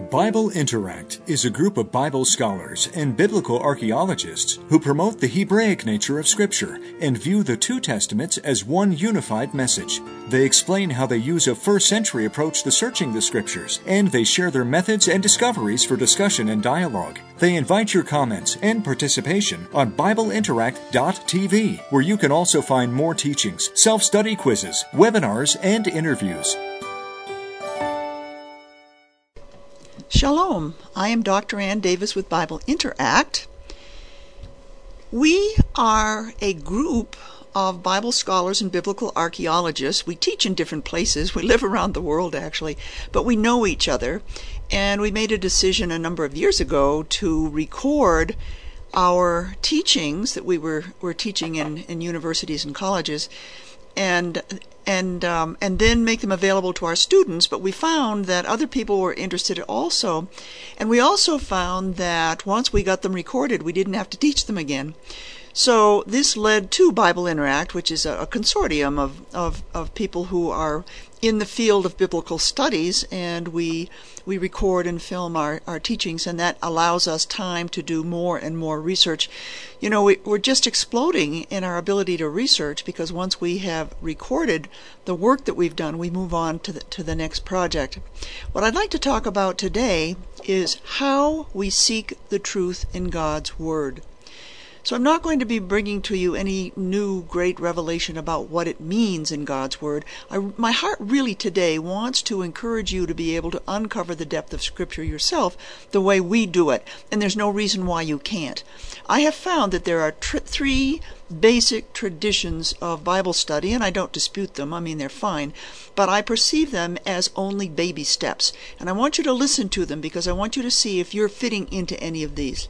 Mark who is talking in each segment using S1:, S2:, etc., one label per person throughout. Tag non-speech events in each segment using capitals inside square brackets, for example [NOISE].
S1: Bible Interact is a group of Bible scholars and biblical archaeologists who promote the Hebraic nature of Scripture and view the two Testaments as one unified message. They explain how they use a first century approach to searching the Scriptures, and they share their methods and discoveries for discussion and dialogue. They invite your comments and participation on BibleInteract.tv, where you can also find more teachings, self study quizzes, webinars, and interviews.
S2: Shalom. I am Dr. Ann Davis with Bible Interact. We are a group of Bible scholars and biblical archaeologists. We teach in different places. We live around the world, actually, but we know each other. And we made a decision a number of years ago to record our teachings that we were, were teaching in, in universities and colleges and and um, and then make them available to our students. But we found that other people were interested also, and we also found that once we got them recorded, we didn't have to teach them again. So this led to Bible Interact, which is a, a consortium of, of, of people who are in the field of biblical studies, and we we record and film our, our teachings, and that allows us time to do more and more research. You know, we, we're just exploding in our ability to research because once we have recorded the work that we've done, we move on to the, to the next project. What I'd like to talk about today is how we seek the truth in God's Word. So I'm not going to be bringing to you any new great revelation about what it means in God's Word. I, my heart really today wants to encourage you to be able to uncover the depth of Scripture yourself the way we do it, and there's no reason why you can't. I have found that there are tr- three basic traditions of Bible study, and I don't dispute them. I mean, they're fine, but I perceive them as only baby steps. And I want you to listen to them because I want you to see if you're fitting into any of these.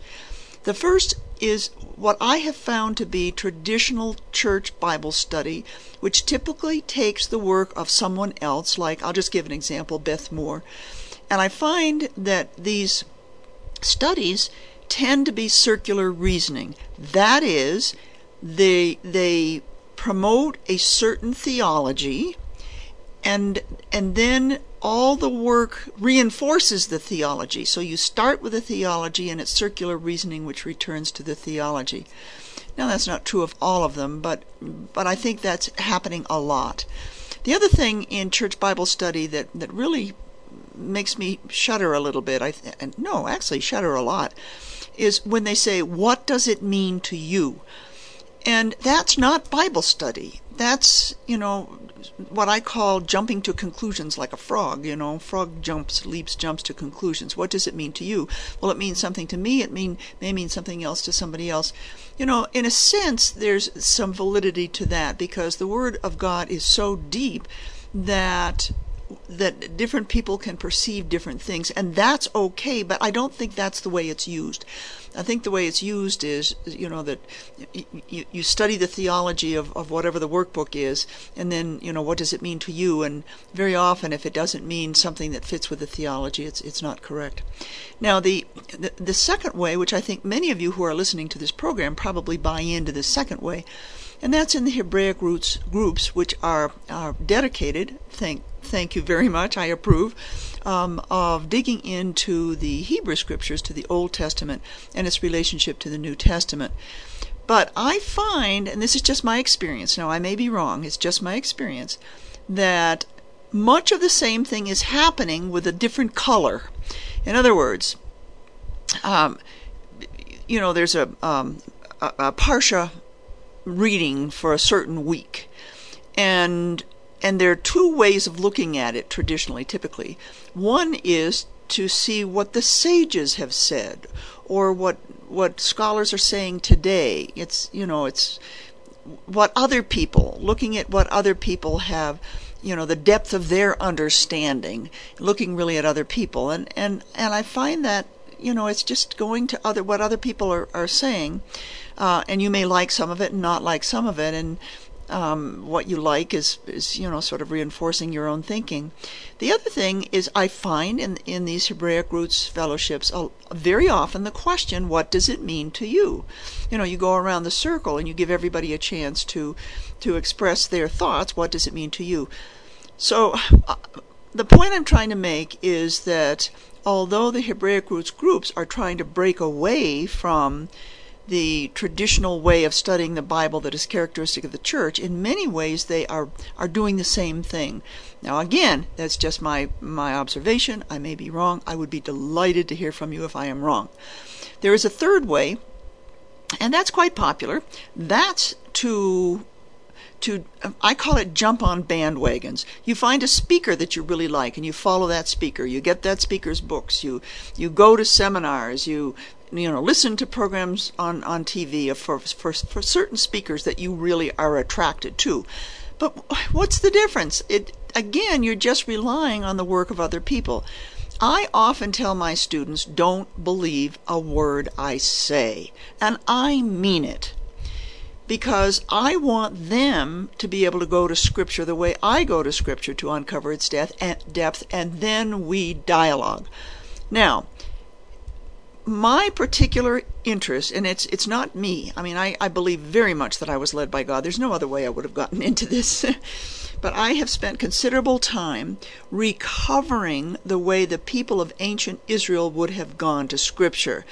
S2: The first is what I have found to be traditional church Bible study, which typically takes the work of someone else, like I'll just give an example, Beth Moore. And I find that these studies tend to be circular reasoning. That is, they they promote a certain theology and and then all the work reinforces the theology. So you start with a theology and it's circular reasoning which returns to the theology. Now that's not true of all of them, but but I think that's happening a lot. The other thing in church Bible study that that really makes me shudder a little bit, I and no, actually shudder a lot, is when they say, "What does it mean to you?" And that's not Bible study. That's, you know, what I call jumping to conclusions like a frog, you know, frog jumps, leaps, jumps to conclusions. What does it mean to you? Well, it means something to me. It mean may mean something else to somebody else. You know, in a sense, there's some validity to that because the Word of God is so deep that that different people can perceive different things, and that's okay, but I don't think that's the way it's used. I think the way it's used is, you know, that you, you study the theology of, of whatever the workbook is, and then, you know, what does it mean to you? And very often, if it doesn't mean something that fits with the theology, it's, it's not correct. Now, the, the, the second way, which I think many of you who are listening to this program probably buy into the second way, and that's in the Hebraic roots groups, which are, are dedicated, thank thank you very much, I approve, um, of digging into the Hebrew scriptures, to the Old Testament, and its relationship to the New Testament. But I find, and this is just my experience, now I may be wrong, it's just my experience, that much of the same thing is happening with a different color. In other words, um, you know, there's a, um, a, a Parsha reading for a certain week. And and there are two ways of looking at it traditionally, typically. One is to see what the sages have said, or what what scholars are saying today. It's you know it's what other people looking at what other people have you know the depth of their understanding looking really at other people and and and i find that you know it's just going to other what other people are, are saying uh, and you may like some of it and not like some of it and um, what you like is, is, you know, sort of reinforcing your own thinking. The other thing is I find in, in these Hebraic Roots fellowships uh, very often the question, what does it mean to you? You know, you go around the circle and you give everybody a chance to, to express their thoughts. What does it mean to you? So, uh, the point I'm trying to make is that although the Hebraic roots groups are trying to break away from the traditional way of studying the Bible that is characteristic of the church, in many ways they are, are doing the same thing. Now, again, that's just my, my observation. I may be wrong. I would be delighted to hear from you if I am wrong. There is a third way, and that's quite popular. That's to to I call it jump on bandwagons. You find a speaker that you really like and you follow that speaker. You get that speaker's books. You you go to seminars. You you know listen to programs on on TV for for for certain speakers that you really are attracted to. But what's the difference? It again, you're just relying on the work of other people. I often tell my students, don't believe a word I say. And I mean it because I want them to be able to go to Scripture the way I go to Scripture to uncover its depth, and then we dialogue. Now, my particular interest, and it's it's not me. I mean, I, I believe very much that I was led by God. There's no other way I would have gotten [LAUGHS] into this. but I have spent considerable time recovering the way the people of ancient Israel would have gone to Scripture.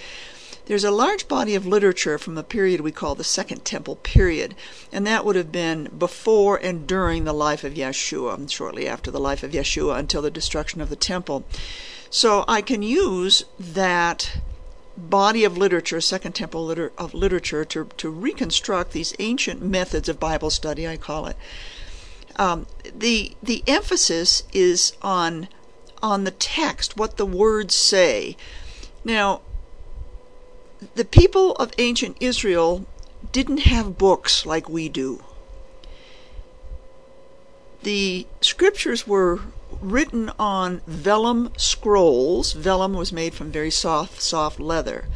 S2: There's a large body of literature from a period we call the Second Temple period, and that would have been before and during the life of Yeshua, shortly after the life of Yeshua until the destruction of the temple. So I can use that body of literature, Second Temple liter- of literature, to, to reconstruct these ancient methods of Bible study, I call it. Um, the the emphasis is on on the text, what the words say. Now, the people of ancient Israel didn't have books like we do. The scriptures were written on vellum scrolls. Vellum was made from very soft, soft leather.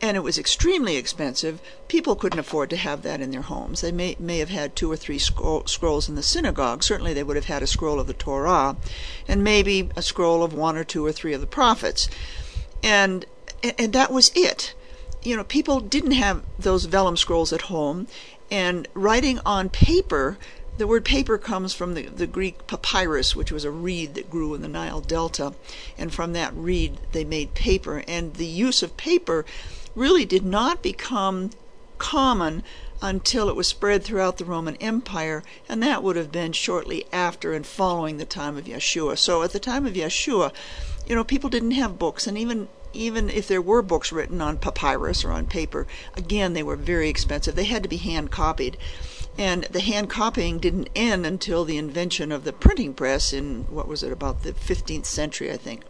S2: And it was extremely expensive. People couldn't afford to have that in their homes. They may, may have had two or three scroll, scrolls in the synagogue. Certainly, they would have had a scroll of the Torah, and maybe a scroll of one or two or three of the prophets. And, and that was it you know, people didn't have those vellum scrolls at home, and writing on paper, the word paper comes from the, the Greek papyrus, which was a reed that grew in the Nile Delta, and from that reed they made paper. And the use of paper really did not become common until it was spread throughout the Roman Empire, and that would have been shortly after and following the time of Yeshua. So at the time of Yeshua, you know, people didn't have books, and even even if there were books written on papyrus or on paper, again, they were very expensive. They had to be hand copied. And the hand copying didn't end until the invention of the printing press in, what was it, about the 15th century, I think.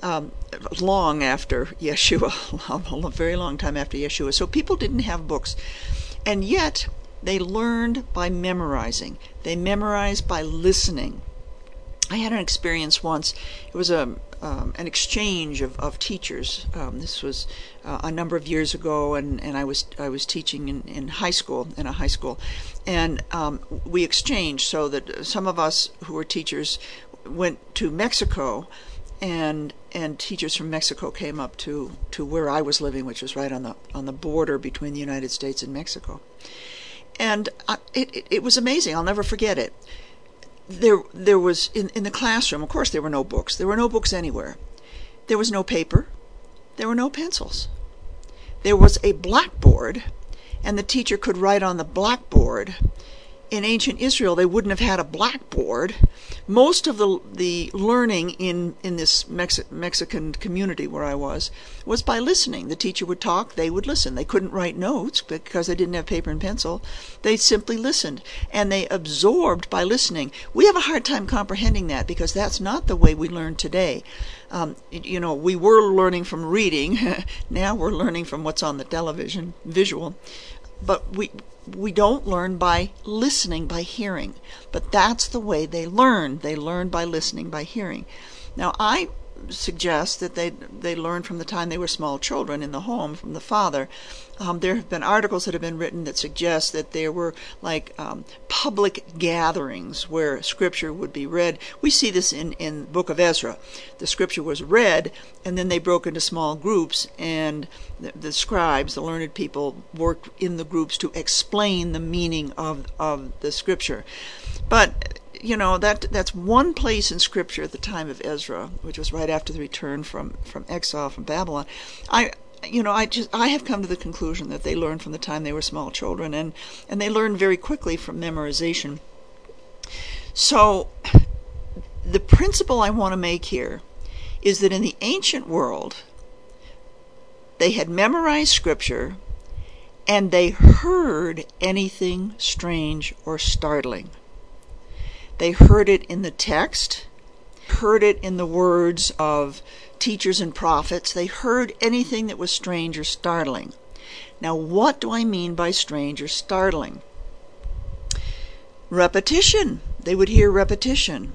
S2: Um, long after Yeshua, [LAUGHS] a very long time after Yeshua. So people didn't have books. And yet, they learned by memorizing, they memorized by listening. I had an experience once. It was a um, an exchange of, of teachers. Um, this was uh, a number of years ago, and, and I was I was teaching in, in high school in a high school, and um, we exchanged so that some of us who were teachers went to Mexico, and and teachers from Mexico came up to, to where I was living, which was right on the on the border between the United States and Mexico, and I, it, it it was amazing. I'll never forget it there there was in, in the classroom of course there were no books. There were no books anywhere. There was no paper. There were no pencils. There was a blackboard and the teacher could write on the blackboard in ancient Israel, they wouldn't have had a blackboard. Most of the the learning in in this Mexi- Mexican community where I was was by listening. The teacher would talk, they would listen. They couldn't write notes because they didn't have paper and pencil. They simply listened and they absorbed by listening. We have a hard time comprehending that because that's not the way we learn today. Um, you know, we were learning from reading. [LAUGHS] now we're learning from what's on the television, visual. But we we don't learn by listening, by hearing. But that's the way they learn. They learn by listening, by hearing. Now, I suggest that they they learn from the time they were small children in the home from the father. Um, there have been articles that have been written that suggest that there were like um, public gatherings where scripture would be read. We see this in in Book of Ezra. The scripture was read, and then they broke into small groups, and the, the scribes, the learned people, worked in the groups to explain the meaning of of the scripture. But you know that that's one place in Scripture at the time of Ezra, which was right after the return from from exile from Babylon. I you know, I just I have come to the conclusion that they learned from the time they were small children, and and they learn very quickly from memorization. So, the principle I want to make here is that in the ancient world, they had memorized scripture and they heard anything strange or startling. They heard it in the text, heard it in the words of teachers and prophets. They heard anything that was strange or startling. Now, what do I mean by strange or startling? Repetition. They would hear repetition.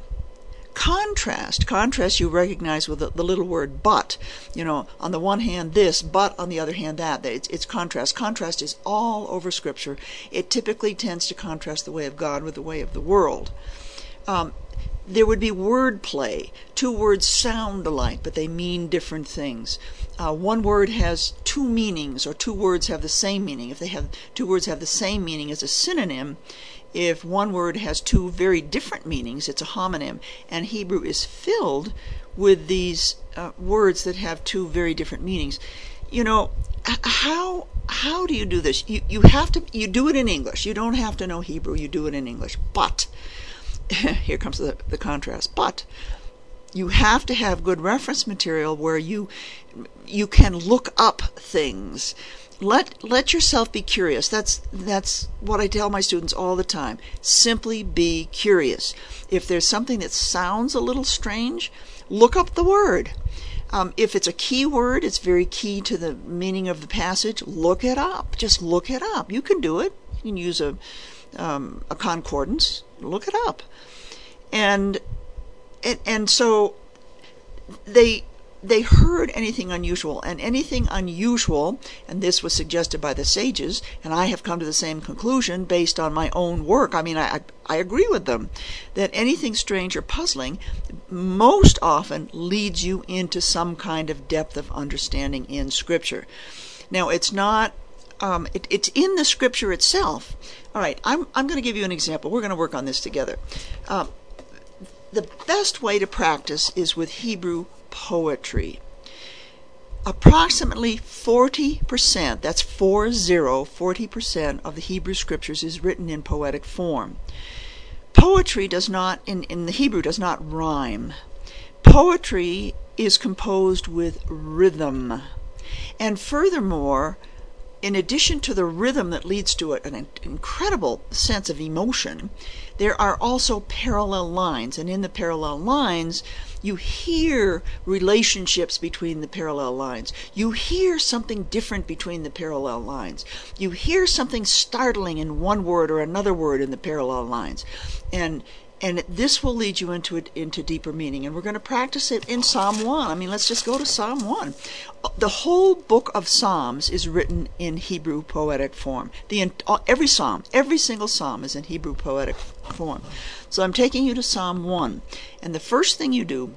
S2: Contrast. Contrast you recognize with the, the, little word but. You know, on the one hand this, but on the other hand that. It's, it's contrast. Contrast is all over Scripture. It typically tends to contrast the way of God with the way of the world. Um, there would be word play. Two words sound alike, but they mean different things. Uh, one word has two meanings, or two words have the same meaning. If they have two words have the same meaning as a synonym, if one word has two very different meanings, it's a homonym. And Hebrew is filled with these uh, words that have two very different meanings. You know, how how do you do this? You you have to you do it in English. You don't have to know Hebrew. You do it in English. But [LAUGHS] here comes the, the contrast. But you have to have good reference material where you you can look up things. Let let yourself be curious. That's that's what I tell my students all the time. Simply be curious. If there's something that sounds a little strange, look up the word. Um, if it's a key word, it's very key to the meaning of the passage. Look it up. Just look it up. You can do it. You can use a um, a concordance. Look it up, and and, and so they they heard anything unusual, and anything unusual, and this was suggested by the sages, and I have come to the same conclusion based on my own work. I mean, I, I agree with them that anything strange or puzzling most often leads you into some kind of depth of understanding in Scripture. Now, it's not um, it, it's in the scripture itself. All right, I'm, I'm going to give you an example. We're going to work on this together. Um, the best way to practice is with Hebrew poetry. Approximately 40%, that's 40, 40% of the Hebrew scriptures is written in poetic form. Poetry does not, in, in the Hebrew, does not rhyme. Poetry is composed with rhythm. And furthermore, in addition to the rhythm that leads to an incredible sense of emotion, there are also parallel lines. And in the parallel lines, you hear relationships between the parallel lines. You hear something different between the parallel lines. You hear something startling in one word or another word in the parallel lines. And and this will lead you into into deeper meaning. And we're going to practice it in psalm 1 i mean let's just go to psalm 1 the whole book of psalms is written in hebrew poetic form. The every psalm every single psalm is in hebrew poetic form. So i'm taking you to psalm 1 and the first thing you do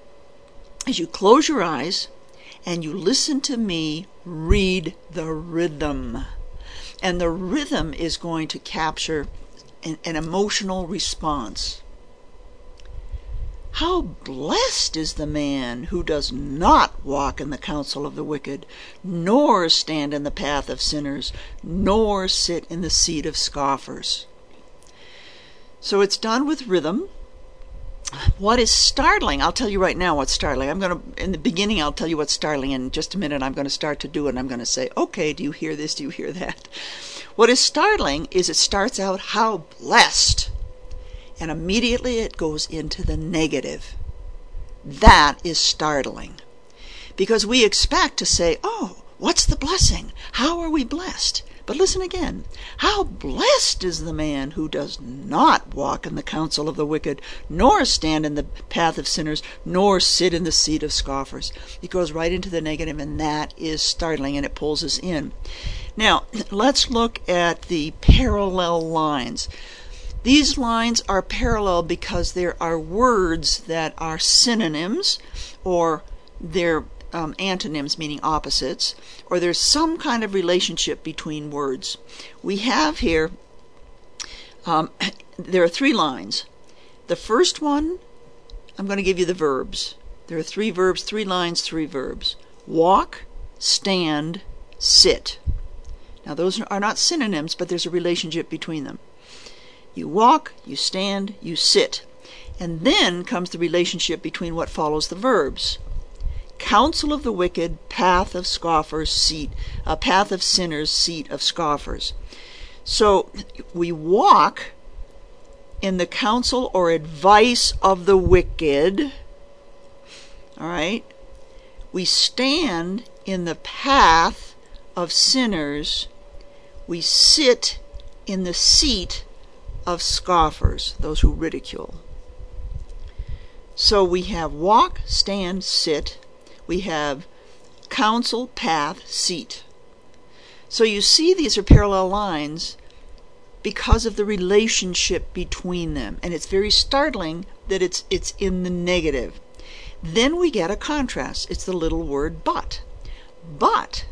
S2: is you close your eyes and you listen to me read the rhythm. And the rhythm is going to capture an, an emotional response how blessed is the man who does not walk in the counsel of the wicked, nor stand in the path of sinners, nor sit in the seat of scoffers. So it's done with rhythm. What is startling? I'll tell you right now what's startling. I'm going to, in the beginning, I'll tell you what's startling. In just a minute, I'm going to start to do it. And I'm going to say, okay, do you hear this? Do you hear that? What is startling is it starts out, how blessed and immediately it goes into the negative. That is startling. Because we expect to say, oh, what's the blessing? How are we blessed? But listen again. How blessed is the man who does not walk in the counsel of the wicked, nor stand in the path of sinners, nor sit in the seat of scoffers. It goes right into the negative, and that is startling, and it pulls us in. Now, [CLEARS THROAT] let's look at the parallel lines. These lines are parallel because there are words that are synonyms or they're um, antonyms, meaning opposites, or there's some kind of relationship between words. We have here, um, [CLEARS THROAT] there are three lines. The first one, I'm going to give you the verbs. There are three verbs, three lines, three verbs walk, stand, sit. Now, those are not synonyms, but there's a relationship between them. You walk, you stand, you sit. And then comes the relationship between what follows the verbs. Counsel of the wicked, path of scoffers, seat, a path of sinners, seat of scoffers. So we walk in the counsel or advice of the wicked. All right? We stand in the path of sinners. We sit in the seat of scoffers, those who ridicule. So we have walk, stand, sit. We have counsel, path, seat. So you see these are parallel lines because of the relationship between them. And it's very startling that it's it's in the negative. Then we get a contrast. It's the little word but. But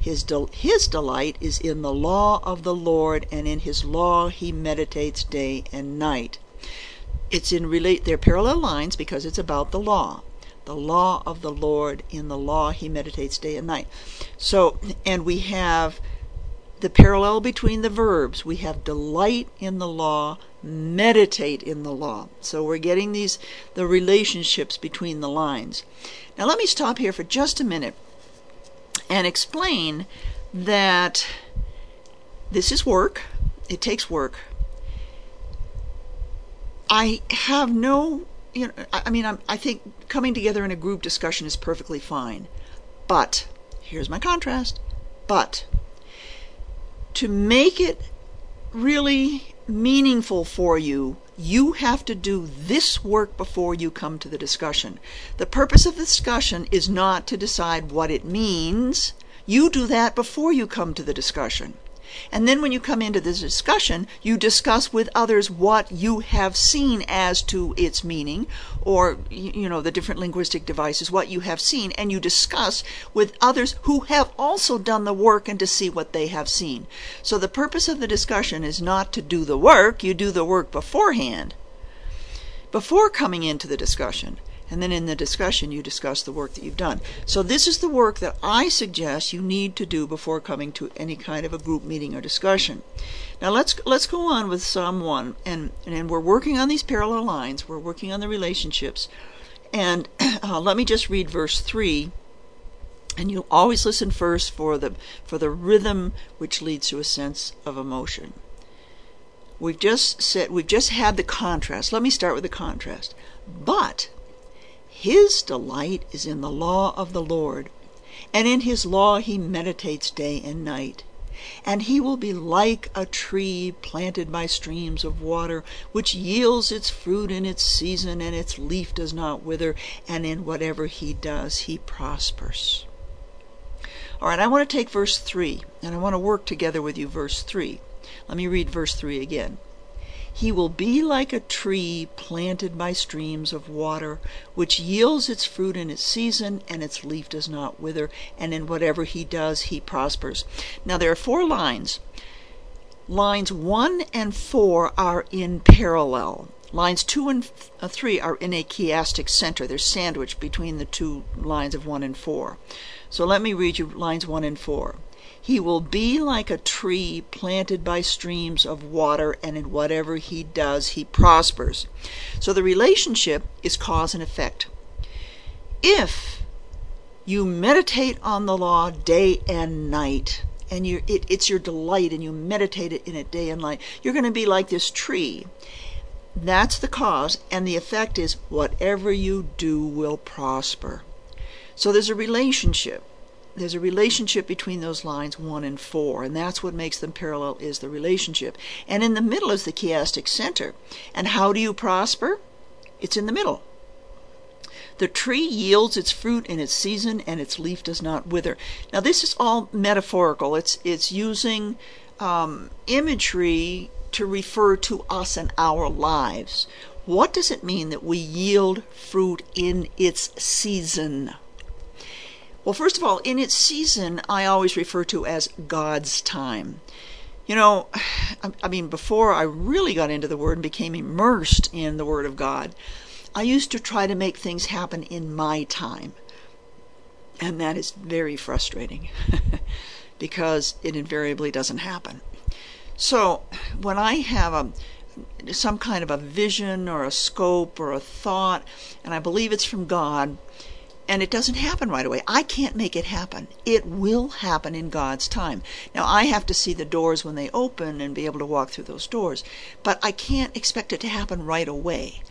S2: his, del- his delight is in the law of the Lord, and in his law he meditates day and night. It's in relate they're parallel lines because it's about the law. The law of the Lord, in the law he meditates day and night. So and we have the parallel between the verbs. We have delight in the law, meditate in the law. So we're getting these the relationships between the lines. Now let me stop here for just a minute and explain that this is work. It takes work. I have no, you know, I mean, I'm, I think coming together in a group discussion is perfectly fine. But, here's my contrast. But, to make it really meaningful for you, you have to do this work before you come to the discussion. The purpose of the discussion is not to decide what it means. You do that before you come to the discussion. And then when you come into this discussion, you discuss with others what you have seen as to its meaning, or, you know, the different linguistic devices, what you have seen, and you discuss with others who have also done the work and to see what they have seen. So the purpose of the discussion is not to do the work, you do the work beforehand, before coming into the discussion and then in the discussion you discuss the work that you've done. So this is the work that I suggest you need to do before coming to any kind of a group meeting or discussion. Now let's let's go on with Psalm 1 and and we're working on these parallel lines, we're working on the relationships. And [CLEARS THROAT] uh, let me just read verse 3 and you always listen first for the for the rhythm which leads to a sense of emotion. We've just said we've just had the contrast. Let me start with the contrast. But his delight is in the law of the Lord, and in his law he meditates day and night. And he will be like a tree planted by streams of water, which yields its fruit in its season, and its leaf does not wither, and in whatever he does, he prospers. All right, I want to take verse 3, and I want to work together with you verse 3. Let me read verse 3 again. He will be like a tree planted by streams of water, which yields its fruit in its season, and its leaf does not wither, and in whatever he does, he prospers. Now, there are four lines. Lines 1 and 4 are in parallel. Lines 2 and uh, 3 are in a chiastic center. They're sandwiched between the two lines of 1 and 4. So let me read you lines 1 and 4. He will be like a tree planted by streams of water, and in whatever he does, he prospers. So the relationship is cause and effect. If you meditate on the law day and night, and you it, it's your delight, and you meditate it in it day and night, you're going to be like this tree. That's the cause, and the effect is whatever you do will prosper. So there's a relationship there's a relationship between those lines 1 and 4 and that's what makes them parallel is the relationship. And in the middle is the chiastic center. And how do you prosper? It's in the middle. The tree yields its fruit in its season and its leaf does not wither. Now this is all metaphorical. It's it's using um, imagery to refer to us and our lives. What does it mean that we yield fruit in its season well, first of all, in its season, I always refer to as God's time. You know, [SIGHS] I mean, before I really got into the Word and became immersed in the Word of God, I used to try to make things happen in my time. And that is very frustrating [LAUGHS] because it invariably doesn't happen. So when I have a some kind of a vision or a scope or a thought, and I believe it's from God, and it doesn't happen right away. I can't make it happen. It will happen in God's time. Now, I have to see the doors when they open and be able to walk through those doors, but I can't expect it to happen right away.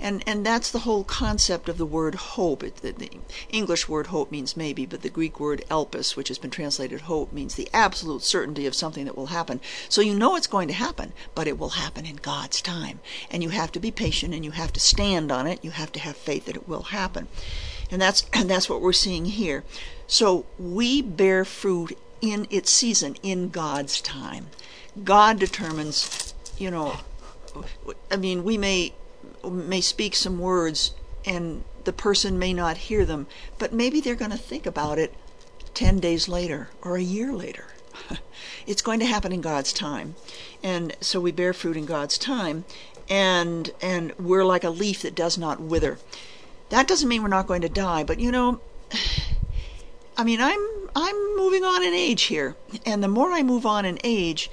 S2: And, and that's the whole concept of the word hope. It, the, the, English word hope means maybe, but the Greek word elpis, which has been translated hope, means the absolute certainty of something that will happen. So you know it's going to happen, but it will happen in God's time. And you have to be patient and you have to stand on it. You have to have faith that it will happen. And that's [CLEARS THROAT] and that's what we're seeing here. So we bear fruit in its season, in God's time. God determines, you know, I mean, we may may speak some words and the person may not hear them, but maybe they're going to think about it 10 days later or a year later. [LAUGHS] it's going to happen in God's time. And so we bear fruit in God's time and and we're like a leaf that does not wither. That doesn't mean we're not going to die, but you know, [SIGHS] I mean, I'm I'm moving on in age here, and the more I move on in age,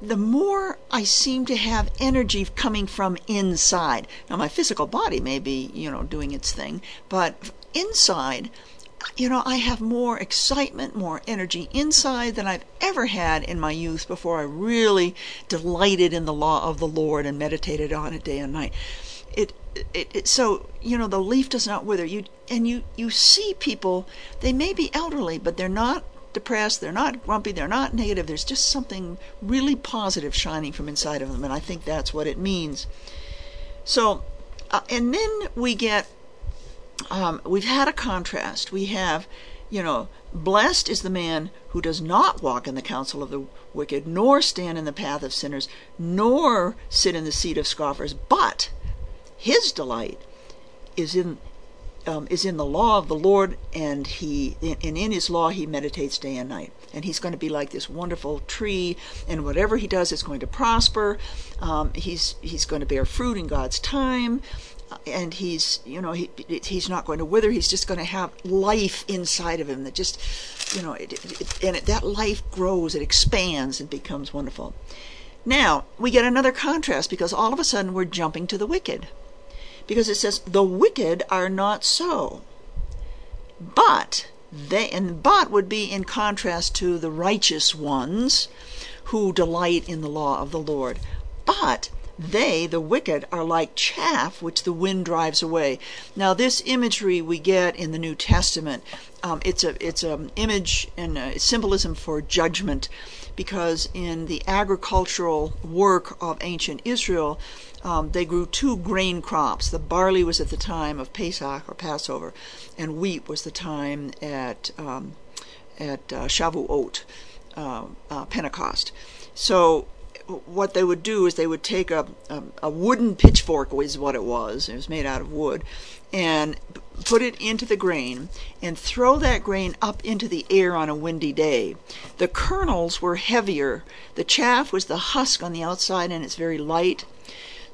S2: the more I seem to have energy coming from inside. Now, my physical body may be, you know, doing its thing, but inside, you know, I have more excitement, more energy inside than I've ever had in my youth before I really delighted in the law of the Lord and meditated on it day and night. It it, it, so you know the leaf does not wither. You and you you see people they may be elderly but they're not depressed they're not grumpy they're not negative. There's just something really positive shining from inside of them and i think that's what it means. So uh, and then we get um, we've had a contrast. We have you know blessed is the man who does not walk in the counsel of the wicked nor stand in the path of sinners nor sit in the seat of scoffers. But his delight is in um, is in the law of the Lord, and he and in his law he meditates day and night. And he's going to be like this wonderful tree, and whatever he does is going to prosper. Um, he's he's going to bear fruit in God's time, and he's you know he he's not going to wither. He's just going to have life inside of him that just you know it, it, and it, that life grows, it expands, and becomes wonderful. Now we get another contrast because all of a sudden we're jumping to the wicked because it says the wicked are not so. But they and but would be in contrast to the righteous ones who delight in the law of the Lord. But they, the wicked, are like chaff which the wind drives away. Now, this imagery we get in the New Testament. Um, it's a it's an image and symbolism for judgment, because in the agricultural work of ancient Israel, um, they grew two grain crops. The barley was at the time of Pesach or Passover, and wheat was the time at um, at uh, Shavuot, uh, uh, Pentecost. So what they would do is they would take a, a, a wooden pitchfork was what it was. It was made out of wood, and put it into the grain and throw that grain up into the air on a windy day. The kernels were heavier. The chaff was the husk on the outside and it's very light.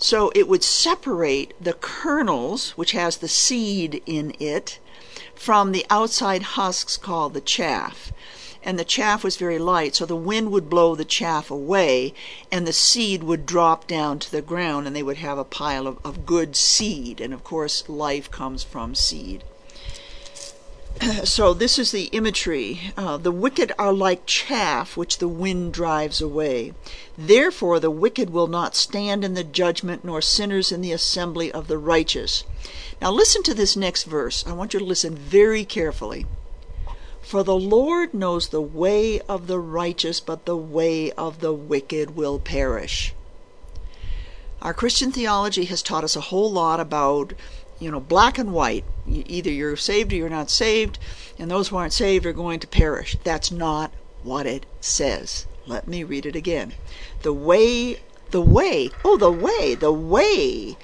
S2: So it would separate the kernels, which has the seed in it, from the outside husks called the chaff. And the chaff was very light, so the wind would blow the chaff away, and the seed would drop down to the ground, and they would have a pile of, of good seed. And of course, life comes from seed. [CLEARS THROAT] so this is the imagery. Uh, the wicked are like chaff which the wind drives away. Therefore, the wicked will not stand in the judgment, nor sinners in the assembly of the righteous. Now, listen to this next verse. I want you to listen very carefully. For the Lord knows the way of the righteous, but the way of the wicked will perish. Our Christian theology has taught us a whole lot about you know, black and white. Either you're saved or you're not saved, and those who aren't saved are going to perish. That's not what it says. Let me read it again. The way, the way, oh, the way, the way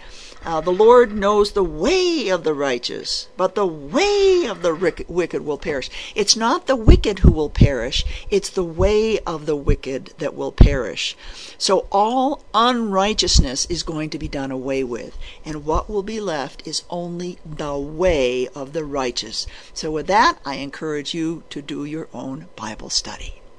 S2: Uh, the Lord knows the way of the righteous, but the way of the wicked will perish. It's not the wicked who will perish, it's the way of the wicked that will perish. So all unrighteousness is going to be done away with, and what will be left is only the way of the righteous. So with that, I encourage you to do your own Bible study.